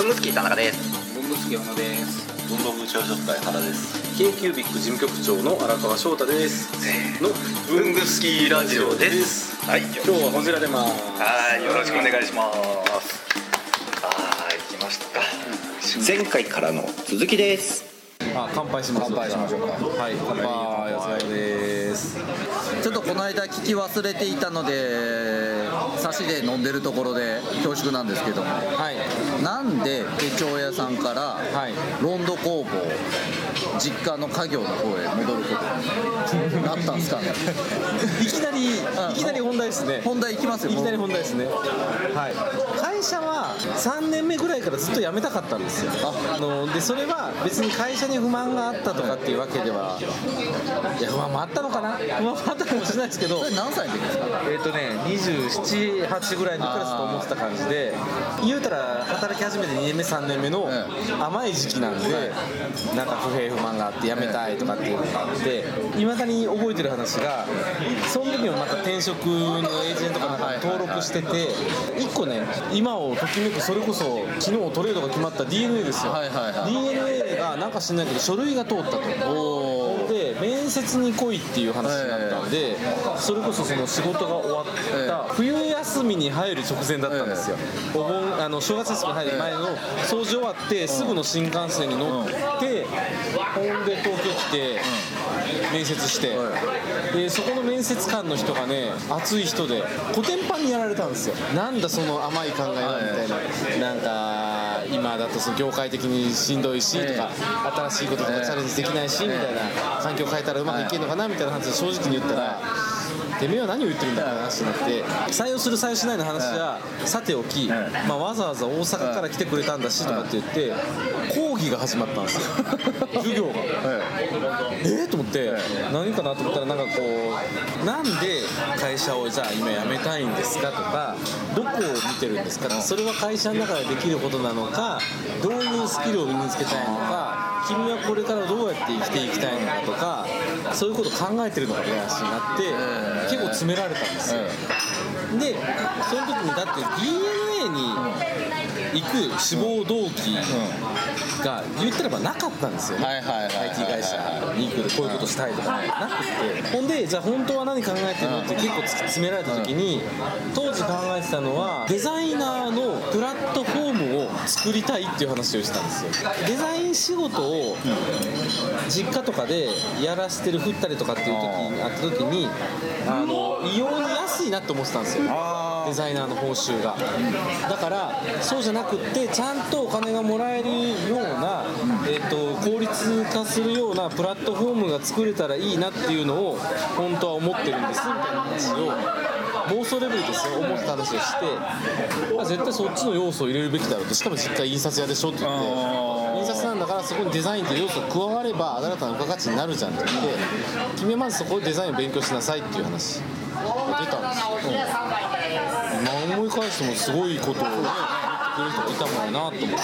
文具好き田中です。文具好き小野です。文房具朝食会原です。k q ビック事務局長の荒川翔太です。の文具好きラジオです。はい。今日はこちら出ますはい。よろしくお願いします。はい来ました。か前回からの続きです。あ乾杯しましょう乾杯しましょうか。はい乾杯。お疲れ様です。ちょっとこの間聞き忘れていたので差しで飲んでるところで恐縮なんですけども。はい。なんで手帳屋さんからはい。ロンド工房実家の家業の方へ戻ることになったんですかね。いきなりいあきなり本題ですね。本題いきますよ。いきなり本題ですね。はい。会社は3年目ぐらいからずっと辞めたかったんですよ。あ。のでそれは別に会社に不満があったとかっていうわけでは。いや不満もあったのかな？不満もあったかもしれないですけど。何歳の時ですか？えっ、とね278ぐらいのクラスと思ってた感じで。言うたら働き始めて2年目3年目のえ甘い時期なんでなんか不平不満があって辞めたいとかっていうのがあってい。まだに覚えてる話がその時もまた転職のエージェントかなんかに登録してて1個ね今をときめくそれこそ昨日トレードが決まった DNA ですよ。はいはいはい DNA がなんか知んないけど書類が通ったと。で面接に来いっていう話になったんで、それこそその仕事が終わった冬休みに入る直前だったんですよ、お盆あの正月休みに入る前の掃除終わってすぐの新幹線に乗って、ほんで東京来て面接して、でそこの面接官の人がね熱い人でコテンパンにやられたんですよ。なんだその甘い考えはみたいな、なんか今だとその業界的にしんどいしとか、新しいこととかチャレンジできないしみたいな環境変えたらうまくいけるのかなみたいな話を正直に言ったら。てめえは何を言ってるんだ。って話になって。採用する採用しないの話はさておき、まあ、わざわざ大阪から来てくれたんだしとかって言って講義が始まったんですよ。授業が。えー、と思って何かなと思ったらなんかこうなんで会社をじゃあ今辞めたいんですかとかどこを見てるんですかそれは会社の中でできることなのかどういうスキルを身につけたいのか君はこれからどうやって生きていきたいのかとかそういうことを考えてるのかって話になって結構詰められたんですよ。でその時にだって DNA に行く志望動機が言ってればなかったんですよ。ね、IT 会社に行くでこういうことしたいとかなくて。ほんでじゃあ本当は何考えてるのって結構突き詰められた時に当時考えてたのはデザイナーのプラットフォームを作りたいっていう話をしたんですよ。デザイン仕事を実家とかでやらせてる振ったりとかっていう時にあった時にあの異様に安いなって思ってたんですよ。デザイナーの報酬が。だからそうじゃなくってちゃんとお金がもらえるような、えっと効率化するようなプラットフォームが作れたらいいなっていうのを本当は思ってるんですみたいな話を妄想レベルですよ思ってた話をして、まあ、絶対そっちの要素を入れるべきだろうとしかも実家印刷屋でしょって言って印刷なんだからそこにデザインという要素が加われば新たな付加価値になるじゃんって言って君はまずそこでデザインを勉強しなさいっていう話。が出た。んですよ、今思い返してもすごいことをね言ってくれる人がいたもんやなと思っ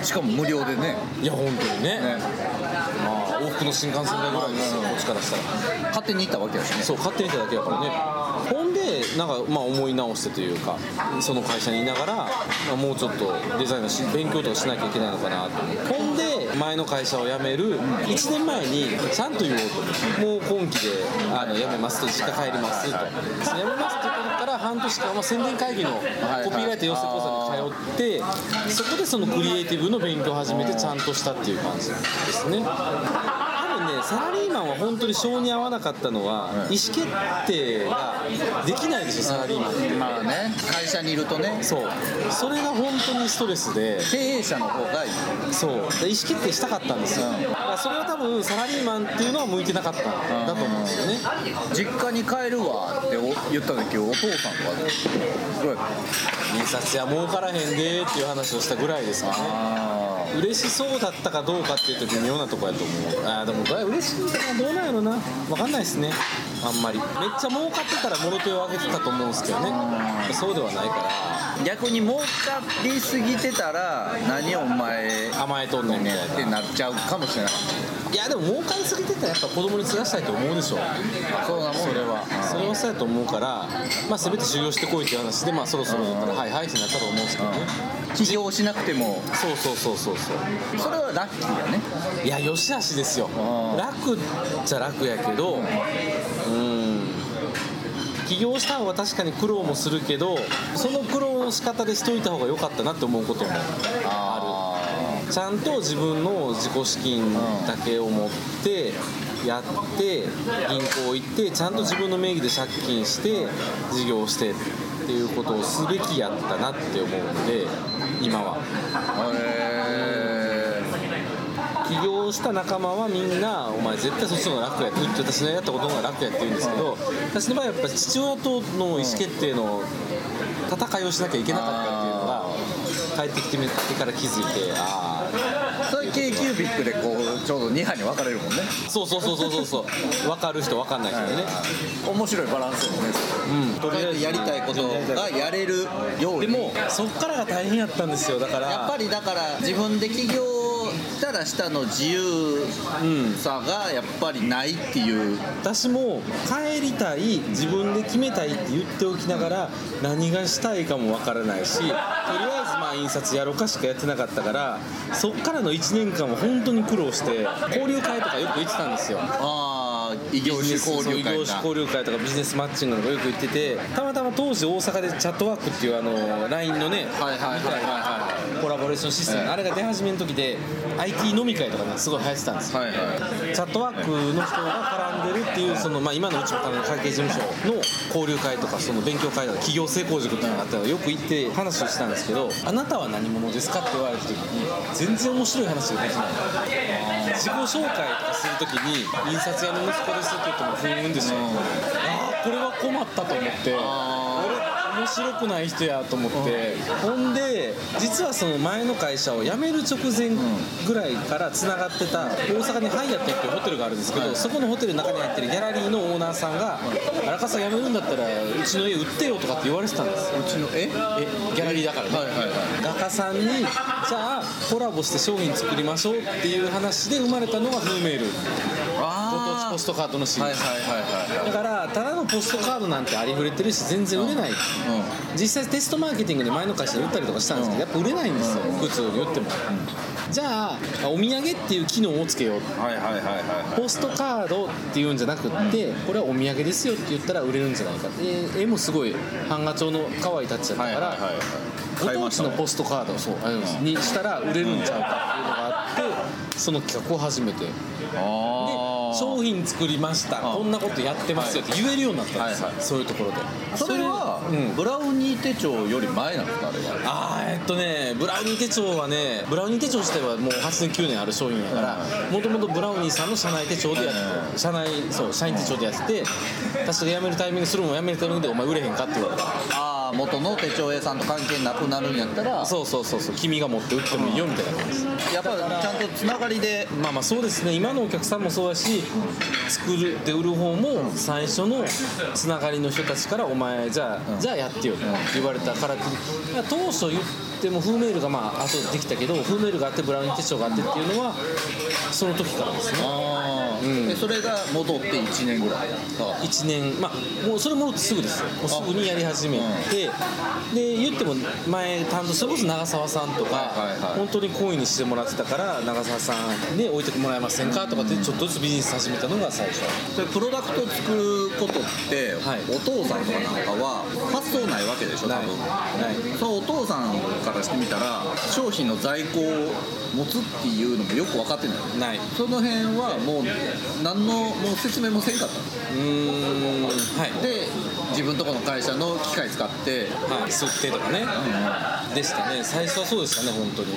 て。しかも無料でね。いや本当にね。まあ往復の新幹線代ぐらいですよこっちからしたら。勝手に行ったわけだしね。そう勝手にいただけだからねなんかまあ思い直してというかその会社にいながら、まあ、もうちょっとデザインのし勉強とかしなきゃいけないのかなと思ってほんで前の会社を辞める1年前にちゃんと言おうともう今期であの辞めますと実家帰りますと。辞めますって言ったから半年間は宣伝会議のコピーライト養成講座に通ってそこでそのクリエイティブの勉強を始めてちゃんとしたっていう感じですねサラリーマンは本当に性に合わなかったのは、意思決定ができないでしょサラリーマン。ってまあね会社にいるとね。そう。それが本当にストレスで。経営者の方がいい。そう。で意思決定したかったんですよ、だからそれは多分サラリーマンっていうのは向いてなかったんだと思うんですよね、実家に帰るわってお言った時お父さんとかどうやった印刷屋儲からへんでーっていう話をしたぐらいですかね。あ嬉しそうだったかどうかっていうと微妙なとこやと思う。あーでも嬉しいかなどうなんやろな。分かんないですね。あんまり。めっちゃ儲かってたらもろ手を挙げてたと思うんですけどね。そうではないから。逆に儲かりすぎてたら何お前甘えとんねんみたいってなっちゃうかもしれないないやでも儲かりすぎてたらやっぱ子供に継がしたいと思うでしょそうなもんそれはそれはそうやと思うからまあせめて修行してこいっていう話でまあそろそろだったらはいはいってなったと思うんですけどね。起業しなくても。そうそうそうそうそう。それはラッキーやね。いやよしあしですよ。楽っちゃ楽やけどうん。起業した方が確かに苦労もするけどその苦労の仕方でしといた方が良かったなって思うこともあるちゃんと自分の自己資金だけを持ってやって銀行行ってちゃんと自分の名義で借金して事業してっていうことをすべきやったなって思うので今は。へ起業した仲間はみんな「お前絶対そっちの方が楽や」って私のやったことの方が楽やって言うんですけど私の場合やっぱ父親との意思決定の戦いをしなきゃいけなかった帰ってきてみてから気づいてああそれ k キュービックでこうちょうど2班に分かれるもんね。そうそうそうそうそうそう。分かる人分かんない人でね。面白いバランスよねうん。とりあえず。やりたいことがやれるように。でもそっからが大変やったんですよ。だから。やっぱりだから自分で起業したらしたの自由さがやっぱりないっていう。私も帰りたい自分で決めたいって言っておきながら何がしたいかもわからないしとりあえずまあ印刷やろうかしかやってなかったからそっからの1年間は本当に苦労して交流会とかよく行ってたんですよ。ああ異業種交流異業会か種交流会とかビジネスマッチングとかよく行っててたまたま当時大阪でチャットワークっていうあの LINE のねはいはいはいはいはコラボレーションシステム、あれが出始めの時で IT 飲み会とかねすごい流行ってたんですよ。はいはい。チャットワークの人が絡んでるっていうその、まあ、今のうちの会計事務所の交流会とかその勉強会とか企業成功塾っていうのがあったのよく行って話をしたんですけど「あなたは何者ですか?」って言われた時に全然面白い話ができない。自己紹介とかする時に「印刷屋の息子です」って言ってもふーんですよ、ああこれは困ったと思って。俺面白くない人やと思って、ほんで実はその前の会社を辞める直前ぐらいからつながってた大阪にハイアットっていうホテルがあるんですけど、そこのホテルの中に入ってるギャラリーのオーナーさんが「荒川さん辞めるんだったらうちの家売ってよ」とかって言われてたんです。ようちのえ？えギャラリーだからね、はいはいはい。画家さんにじゃあコラボして商品作りましょうっていう話で生まれたのがフーメール。ごポストカードのシリーズ。はいはいはいはいだからただのポストカードなんてありふれてるし全然売れない、実際テストマーケティングで前の会社で売ったりとかしたんですけどやっぱ売れないんですよ、普通に売っても、じゃあお土産っていう機能をつけよう。はいはいはいはいポストカードっていうんじゃなくってこれはお土産ですよって言ったら売れるんじゃないか。で絵もすごい版画調の可愛いタッチだったから、ご当地のポストカードをそうあにしたら売れるんちゃうかっていうのがあってその企画を始めて。であ商品作りましたこんなことやってますよって言えるようになったんですよ、はいはい。そういうところで。それはうん。ブラウニー手帳より前なんですかあれは？あーえっとねブラウニー手帳はねブラウニー手帳自体はもう8年9年ある商品やからもともとブラウニーさんの社内手帳でやってて社内そう社員手帳でやってて私が辞めるタイミングするもん辞めるタイミングでお前売れへんかって言われた。ああ元の手帳屋さんと関係なくなるんやったらそうそうそうそう君が持って売ってもいいよみたいな感じ。ですやっぱちゃんとつながりで。まあまあそうですね。今のお客さんもそうだし作るで売る方も最初のつながりの人たちから「お前じゃあ、じゃあやってよ」って言われたから当初言ってもフーメールがまあ後でできたけどフーメールがあってブラウニー手帳があってっていうのはその時からですねああ、ん。でそれが戻って1年ぐらい1年。まあもうそれ戻ってすぐですよ。もうすぐにやり始めて、で言っても前担当それこそ長澤さんとか、はいはいはい。本当に好意にしてもらってたから長澤さんに置いてもらえませんかとかってちょっとずつビジネス始めたのが最初。それプロダクトを作ることって、はい。お父さんとかなんかは発想ないわけでしょ多ない。分。ない。そのお父さんからしてみたら商品の在庫を持つっていうのもよく分かってない。ない。その辺はもう何のもう説明もせんかったうーんはい。で自分とこの会社の機械使ってはい、吸ってとかね、でしたね。最初はそうでしたね本当に。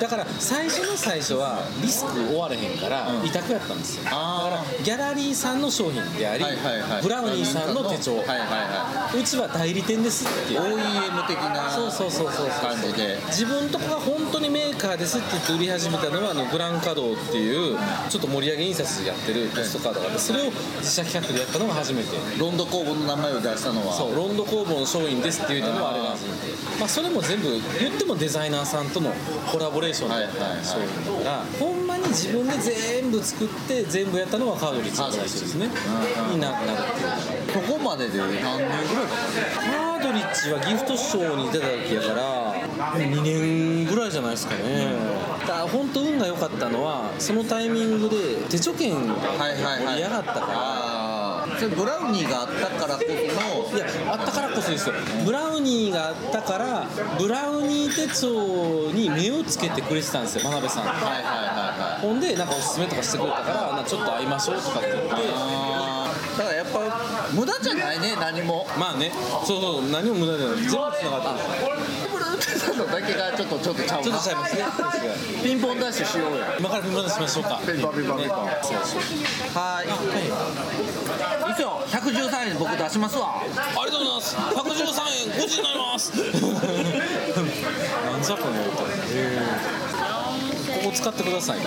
だから最初の最初はリスク終われへんからうん。委託やったんですよ。だかあらギャラリーさんの商品であり、はいはいはい。ブラウニーさんの手帳、はいはいはうちは代理店ですって。いいう OEM 的なそうそうそうそう感じで。自分とこが本当にメーカーですって言って売り始めたのはあのグランカドーっていうちょっと盛り上げ印刷でやってるポストカードがあってそれを自社企画でやったのが初めて。ロンド工房の名前を出したのはそう。ロンド工房の商品ですって言ったのはあれが初めてまあそれも全部言ってもデザイナーさんとのコラボレーションでやった商品だからほんまに自分で全部作って全部やったのはカードリッジの最初ですね。にななるっていう。ここまでで何年ぐらいかカードリッジはギフトショーに出た時やから2年ぐらいじゃないですかね。だから本当運が良かったのはそのタイミングで手帳券盛り上がったからああそれブラウニーがあったからこそのいやあったからこそですよ。ブラウニーがあったからブラウニー手帳に目をつけてくれてたんですよ真鍋さん。はいはいはいはい。ほんでなんかおすすめとかしてくれたからなちょっと会いましょうとかって。言ってだからやっぱ無駄じゃないね何も。まあね。そうそう何も無駄じゃない。全部つながってる。ブルーテさんのだけがちょっとちょっとちゃうちょっなとちゃいますねピンポンダッシュしようや今からピンポン出しましょうかピンポンピンポンピンポンはい以上113円僕出しますわありがとうございます。113円、5時になります。なんじゃこの歌。ここ使ってくださいね。い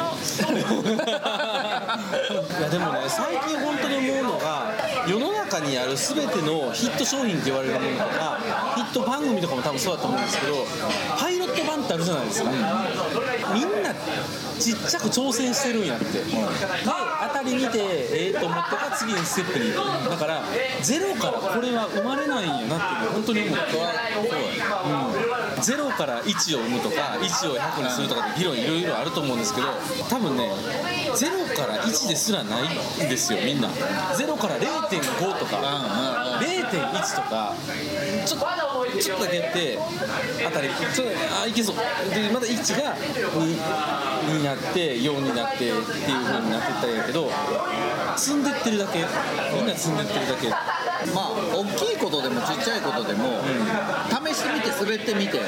やでもね、最近本当に思うのが、世の中にあるすべてのヒット商品って言われるものとか、ヒット番組とかも多分そうだと思うんですけど、パイロット版ってあるじゃないですか。みんなちっちゃく挑戦してるんやって。で、当たり見て、ええと思ったから次にステップに行く。だから、ゼロからこれは生まれないんやなっていう本当に思って。うん、ゼロから1を生むとか1を100にするとかって議論いろいろあると思うんですけど多分ねゼロから1ですらないんですよみんな。ゼロから0.5とか0.1とかちょっとちょっとだけやってあたり。ちょあいけそう。でまた1が 2, になって4になってっていう風になっていったらいいけど積んでってるだけ。みんな積んでってるだけ。まあ大きいことでもちっちゃいことでも、試してみて滑ってみて、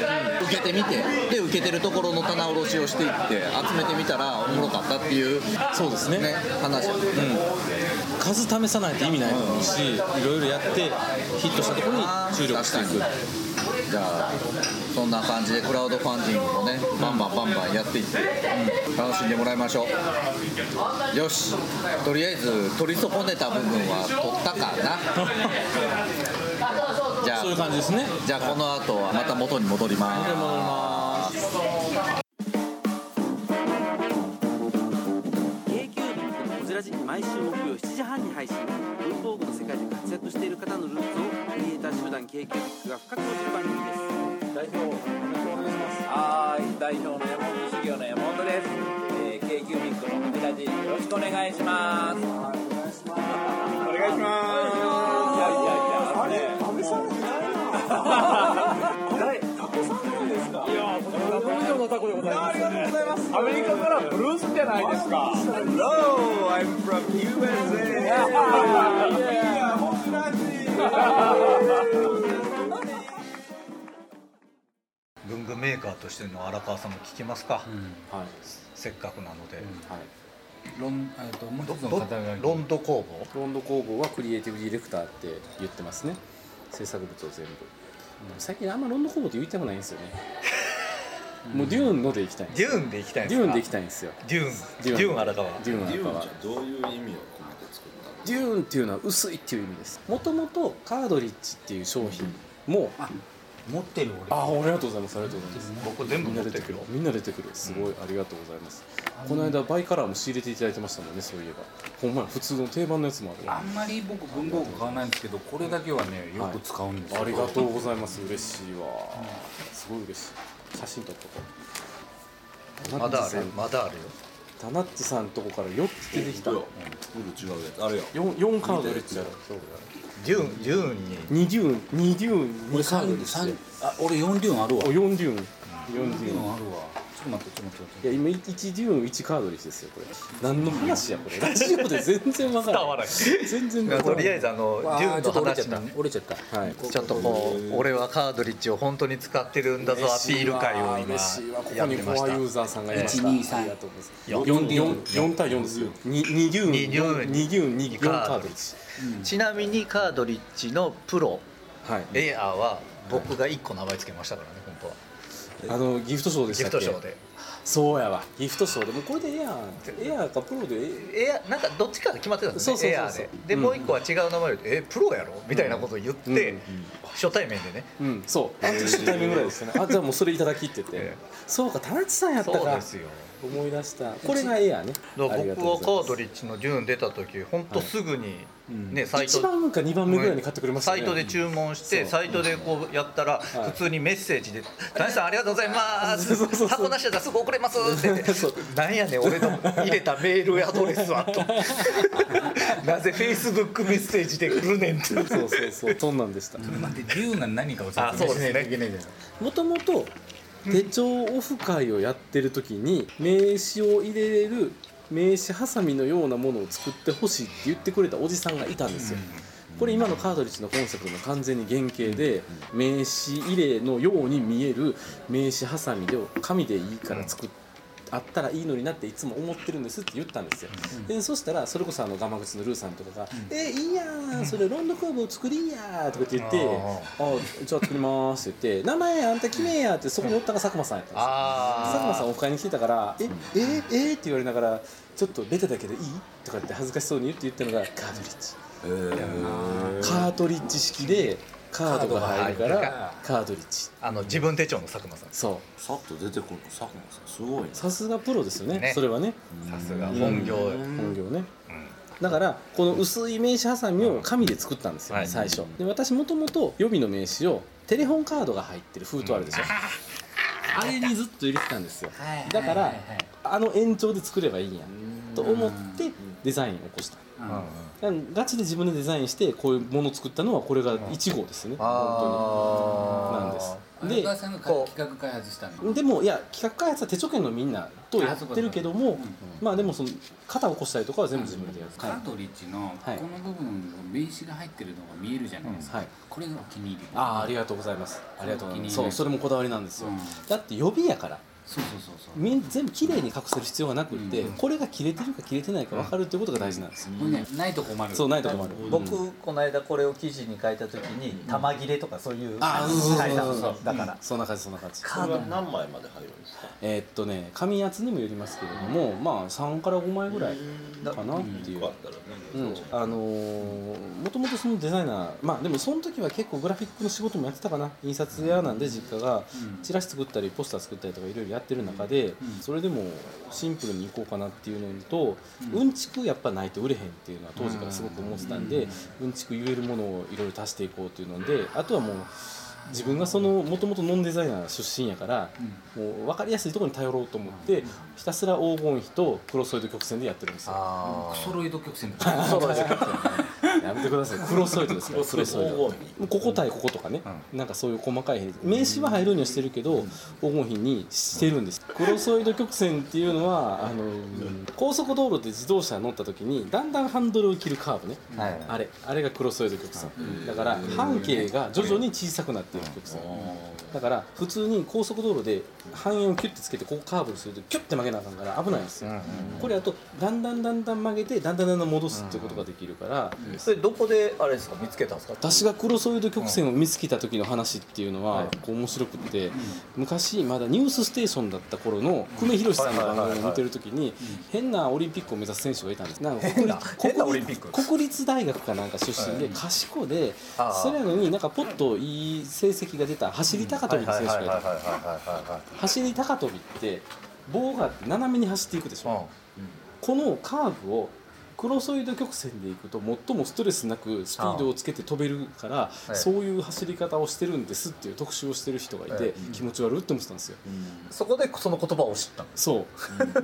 受けてみてで受けてるところの棚卸しをしていって集めてみたらおもろかったっていうそうですね。ね話、数試さないと意味ないと思うし、いろいろやってヒットしたところに注力していく。じゃあそんな感じでクラウドファンディングもねバンバンバンバンやっていって、楽しんでもらいましょう。よし。とりあえず取り損ねた部分は取ったかな じゃあそういう感じですね。じゃあこの後はまた元に戻ります。k q b こじらじ毎週木曜7時半に配信。文房具の世界で活躍している方のルーツをクリエイター集団 k q b が深く落ちる番組です。代表お願いしますはい代表の山本修行の山本です、えー、k q ミックのこちらじよろしくお願いしますお願いします。お願いしますタコさんなんですか？い。やのタコで。ござい。ますありがとうございますアメリカからブルースじゃないですか Hello I'm from USA いや本文具メーカーとしての荒川さんも聞きますか、はいせっかくなので、ロンえっともう一つのロ肩書きロンド工房ロンド工房はクリエイティブディレクターって言ってますね制作物を全部、最近あんまロンド工房って言いたくないんですよね。もう dünn ので行きたい dünn で行きたいんですか？デューンで行きたいんですよ。 dünn 。デ dünn 荒川。 dünn 荒川。どういう意味を込めて作った dünn っていうのは薄いっていう意味です。もともとカードリッジっていう商品も、持ってるあありがとうございます。ありがとうございます。僕全部みんな出てくるみんな出てくる。すごいありがとうございます、この間バイカラーも仕入れていただいてましたもんねそういえば。ほんまや普通の定番のやつもあるあんまり僕文房具買わないんですけどこれだけはねよく使うんですよ、ありがとうございます。嬉しいわ。すごい嬉しい。写真撮っとこう。まだあるまだあるよタナッチさんとこから4つ出てきた。うん、違うやつ。あれや。4, 4カードリッジだデューンデューンに2デューン2デューン2カードリッジ三あ俺4デューンあるわ。お4デューン4デュ4デューンあるわと待ってちょっと待って。いや今1デューン1カードリッジですよこれ。何の話やこれ。ラジオで全然わからない全然わからないとりあえずあのデューンの話だ折れちゃった。はい。ちょっとこう俺はカードリッジを本当に使ってるんだぞアピール会を今嬉しいわ。ここやってにフましアユーザーさんがいました。123ありがとうございます。四4四四対4ですよ。2, 2デューン二デューン2デューン2カードカードリッジ。ちなみにカードリッジのプロはい。エアーは僕が1個名前つけましたからね本当はあのギフトショーでしギたっけ？フトショーで。そうやわ。ギフトショーで。もうこれでエアーエアーかプロで？えエアなんかどっちかが決まってたんですね。エアーで。でうん。もう1個は違う名前で「えプロやろ?」みたいなことを言って、うん初対面でね。うん。そう。あ初対面ぐらいですよね。あじゃあもうそれいただきって言って、え。そうか田中さんやったか。そうですよ思い出した。これがエアーね。僕はカードリッジのデューン出た時本当すぐに、ねサイト1番か2番目ぐらいに買ってくれましたねサイトで注文してサイトでこうやったらはい。普通にメッセージで「谷さんありがとうございますそうそうそう箱なしすぐ送れます」ってなんやねん俺の入れたメールアドレスはと なぜフェイスブックメッセージで来るねんって。そうそうそう。そんなんでした。待ってデューンが何かをないといけないじゃないもともと手帳オフ会をやってる時に名刺を入れれる名刺ハサミのようなものを作ってほしいって言ってくれたおじさんがいたんですよ、これ今のカードリッジのコンセプトの完全に原型で名刺入れのように見える名刺ハサミで紙でいいから作っあったらいいのになっていつも思ってるんですって言ったんですよ、でそしたらそれこそあのガマ口のルーさんとかが「えいいやんそれロンドコーブを作りんや」とかって言って「あじゃあ作ります」って言って「名前あんた決めや」ってそこにおったが佐久間さんやったんです佐久間さんオフ会に来てたから「えええって言われながら「ちょっとベタだけどいい?」とかって恥ずかしそうに言って言ったのがカードリッジカートリッジ式でカードが入るからカードリッジ。あの自分手帳の佐久間さん。そう。さっと出てくるの佐久間さん。すごいねさすがプロですよねね。それはね。さすが本業。本業ね。だからこの薄い名刺ハサミを紙で作ったんですよ、はい。最初。で私もともと予備の名刺をテレホンカードが入ってる封筒あるでしょ、あれにずっと入れてたんですよ。だからあの延長で作ればいいんやと思ってデザインを起こした。だからガチで自分でデザインしてこういうものを作ったのはこれが1号ですね。本当に。なんです。荒川さんが企画開発したの。でもいや企画開発は手帳券のみんなとやってるけどもまあでもその肩を起こしたりとかは全部自分でやるカートリッジのこはいの部分名刺が入ってるのが見えるじゃないですか、はい。これがお気に入り。ああありがとうございます。ありがとうございます。そうそれもこだわりなんですよ、うん。だって予備やからそうそうそうそう。みん全部綺麗に隠せる必要がなくって、これが切れてるか切れてないか分かるっていうことが大事なんです。よ、これねないと困る。そうないと困る、僕この間これを記事に書いた時に玉切れとかそういうあうんそうそう書いたそうそうだから。そんな感じそんな感じ。カード何枚まで入るんですか？えーっとね紙圧にもよりますけれども、まあ3から5枚ぐらいかなっていう、よかったらねうん、あのーもともとそのデザイナーまあでもその時は結構グラフィックの仕事もやってたかな。印刷屋なんで実家が。チラシ作ったりポスター作ったりとかいろいろやってる中で、それでもシンプルにいこうかなっていうのと、うん、ちくやっぱないと売れへん。っていうのは当時からすごく思ってたん。で、うん、ちく言えるものをいろいろ足していこうっていうのであとはもう自分がそのもともとノンデザイナー出身やから、もう分かりやすいところに頼ろうと思って、ひたすら黄金比とクロソイド曲線でやってるんですよ。あクソロイド曲線とクソロイド曲線やめてください。クロソイドですからクロソイド。ここ対こことかね、なんかそういう細かい名詞は入るようにはしてるけど、黄金比にしてるんです。クロソイド曲線っていうのはあの高速道路で自動車乗った時にだんだんハンドルを切るカーブね、あれあれがクロソイド曲線、だから半径が徐々に小さくなっている曲線、だから普通に高速道路で半円をキュッてつけてここカーブにするとキュッて曲げなあかんから危ないんですよ、これあとだんだんだんだん曲げてだんだんだんだん戻すっていうことができるから、それどこであれですか？見つけたんですか？私がクロソイド曲線を見つけた時の話っていうのはこう面白くって、昔まだ「ニュースステーション」だった頃の久米宏さんの番組を見てる時に変なオリンピックを目指す選手がいたんです。なんか国立変なオ国立大学かなんか出身で賢でそれやのになんかポッといい成績が出た走り高跳びの選手がいた。は走り高跳びって棒が斜めに走っていくでしょ、このカーブをクロソイド曲線でいくと最もストレスなくスピードをつけて飛べるからい。そういう走り方をしてるんですっていう特集をしてる人がいて気持ち悪いって思ってたんですよ。そこでその言葉を知ったのそ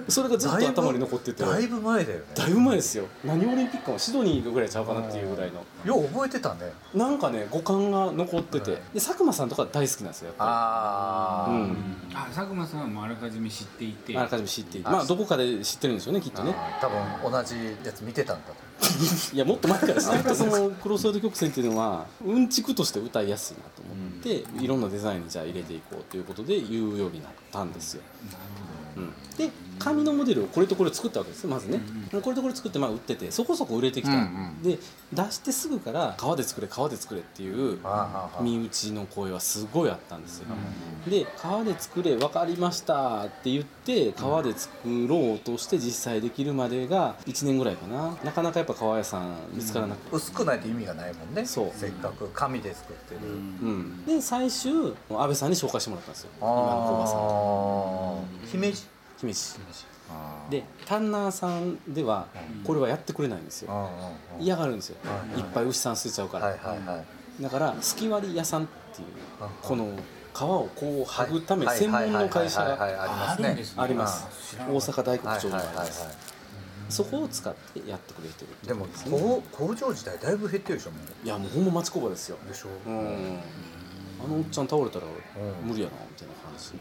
う。それがずっと頭に残ってて。だいぶ前だよね。だいぶ前ですよ。何オリンピックかはシドニーぐらいちゃうかなっていうぐらいの。よう覚えてたね。なんかね五感が残ってて。で佐久間さんとか大好きなんですよやっぱああ、りうん。あ佐久間さんはもうあらかじめ知っていて。あらかじめ知っていて。まあどこかで知ってるんですよねきっとね。多分同じやつ見てたんだと。いやもっと前からですねそのクロスワード曲線っていうのはうんちくとして歌いやすいなと思って、いろんなデザインにじゃあ入れていこうということで言うようになったんですよ、うん、で紙のモデルをこれとこれ作ったわけですまずね、これとこれ作ってまあ売っててそこそこ売れてきた、で出してすぐから革で作れ革で作れっていう身内の声はすごいあったんですよ、で革で作れ分かりましたって言って革で作ろうとして実際できるまでが1年ぐらいかな。なかなかやっぱ革屋さん見つからなくて、薄くないと意味がないもんね。そう。せっかく紙で作ってる、うん、で最終安倍さんに紹介してもらったんですよ。今の工場さん姫路。姫路。でタンナーさんではこれはやってくれないんですよ。嫌がるんですよ。いっぱい牛さん捨てちゃうから。はいはいはい。だからすき割り屋さんっていうあこの皮をこう剥ぐためはい専門の会社がはいあります。大阪大黒町にはいはいはいありますそこを使ってやってくれてるでも工工場自体だいぶ減ってるでしょもいやもうほんま町工場ですよ。うでしょ。うん。あのおっちゃん倒れたら無理やなみたいな話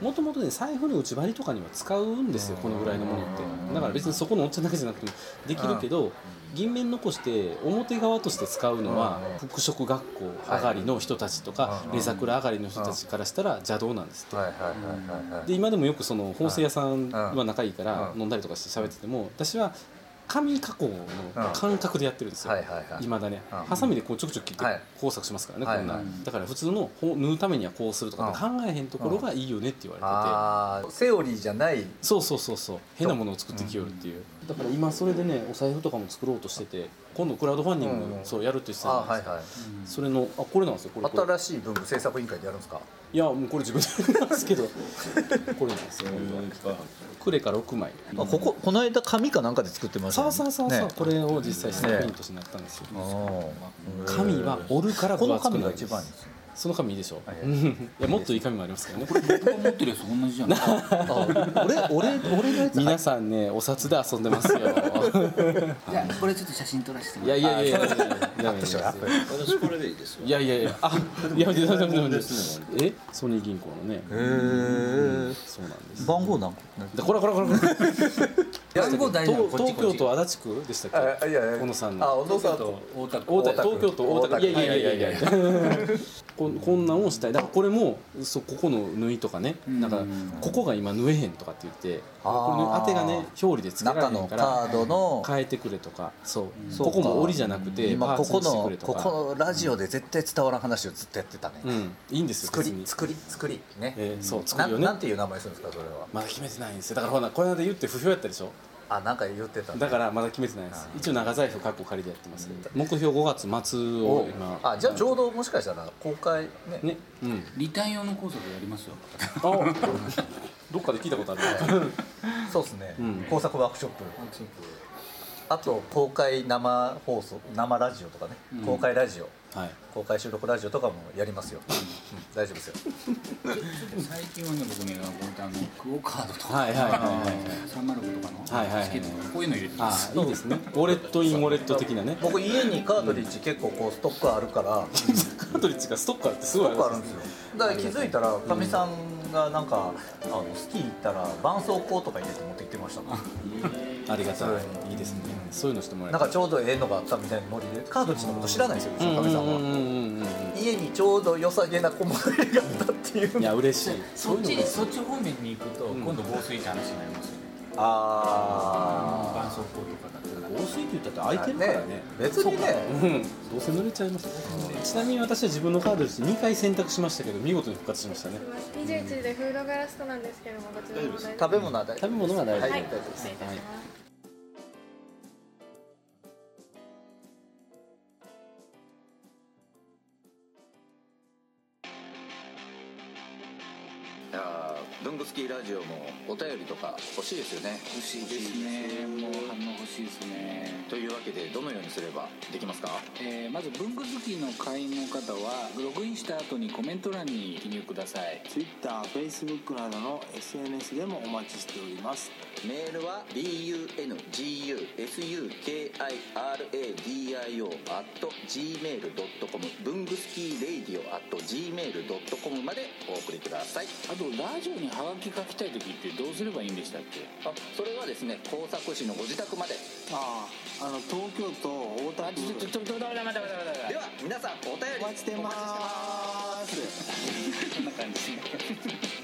もともとね財布の内張りとかには使うんですよこのぐらいのものって。だから別にそこのおっちゃんだけじゃなくてもできるけど銀面残して表側として使うのは服飾学校上がりの人たちとかレザクラ上がりの人たちからしたら邪道なんですって。で今でもよくその縫製屋さんは仲いいからうん。飲んだりとかして喋ってても私は紙加工の感覚でやってるんですよ。はいはいはい。いまだねうん。ハサミでこうちょくちょく切ってはい。工作しますからねはいこんな。はいだから普通のほ縫うためにはこうするとか考えへんところがいいよねって言われてて。ああセオリーじゃない。そうそうそうそう。変なものを作ってきよるっていう。だから今それでねお財布とかも作ろうとしてて今度クラウドファンディンうんグそうやるって言ってたじゃないですはいはい。それのあこれなんですよこれこれ。新しい文具制作委員会でやるんですか？いやもうこれ自分でやりますけどこれなんですよクレカ6枚。あこここの間紙かなんかで作ってましたそうそうそうそう、これを実際スタンプインとしてなったんですよ、紙は折るから分厚くなるんです。この紙が一番いいですその紙いいでしょ、はいうんいやもっといい紙もありますけどね。僕が持ってるやつ同じじゃない俺俺俺のやつ？皆さんねお札で遊んでますよ。じゃあこれちょっと写真撮らせてもいらって。やいやいやいやいやいやいや私これでいいですよ。いやいやいやあいやいやいやいやえ？ソニー銀行のね。へえそうなんです。番号なんか？でこれこれこれこれ東東京都足立区でしたっけ？あいやいや。小野さんの。あ小野さんと大田区。大田大田区。東京都大田区。いやいやいやいや。いや ここんなんをしたい。だからこれもそうここの縫いとかね。なん。かここが今縫えへんとかって言って当てがね表裏でつけられへんからードの。変えてくれとか。そう。ここも折りじゃなくて今ここパーツにしてくのれとか。ここのラジオで絶対伝わらん話をずっとやってたね。うん。いいんですよ作り作り作り。ね。えーそう作なるよね。なんていう名前するんですかそれは。まだ決めてないんですよ。だからほらこれまで言って不評やったでしょあなんか言ってたね。だからまだ決めてないです。一応長財布かっこ借りでやってます目標5月末をお今あじゃあちょうどもしかしたら公開ね。ね。うん。リターン用の工作やりますよあどっかで聞いたことある そうですね、うん。工作ワークショップ。あと公開生放送生ラジオとかね、公開ラジオはい。公開収録ラジオとかもやりますよ、うん。大丈夫ですよ。最近はね僕ねあのクオカードとかはいはいはいはい。305とかのはいはいはいチケットとかこういうの入れてまあすいいですね。ウォレットインウォレット的なね。僕家にカートリッジ結構こうストックあるから。カートリッジがストックあるってすごいストックあるんですよ。だから気づいたらかみさんがなんかあのスキー行ったら絆創膏とか入れて持ってきてましたもん。ありがたそい。いいですね。そういうのしてもらえなんかちょうどええのがあったみたいなノリでカートリッジのこと知らないんですようちのかみさんはうんうんうんうん家にちょうど良さげな小物入れがあったっていう。いや嬉しい。そっちにそっち方面に行くと今度防水って話になりますよね。あ絆創膏とかだったら。防水って言ったって空いてるからね。別にね。うん。どうせ濡れちゃいますちなみに私は自分のカードリッジ2回選択しましたけど見事に復活しましたね。21でフードガラストなんですけどもこちらも大丈夫食べ物は大丈夫食べ物は大丈夫。はい。です失礼いたします、いキーラジオもお便りとか欲しいですよね。欲しいですね。もう反応欲しいですね。というわけでどのようにすればできますか？えーまず文具好きの会員の方はログインした後にコメント欄に記入ください。TwitterFacebook などの SNS でもお待ちしております。メールは bungusukiradio.gmail.com 文具スキーレイディオ .gmail.com までお送りください。あとラジオにハガキ書きたい時ってどうすればいいんでしたっけ？あそれはですね工作士のご自宅まで。あああの東京都大田区。では皆さんお便りお待ちしてます。こんな感じ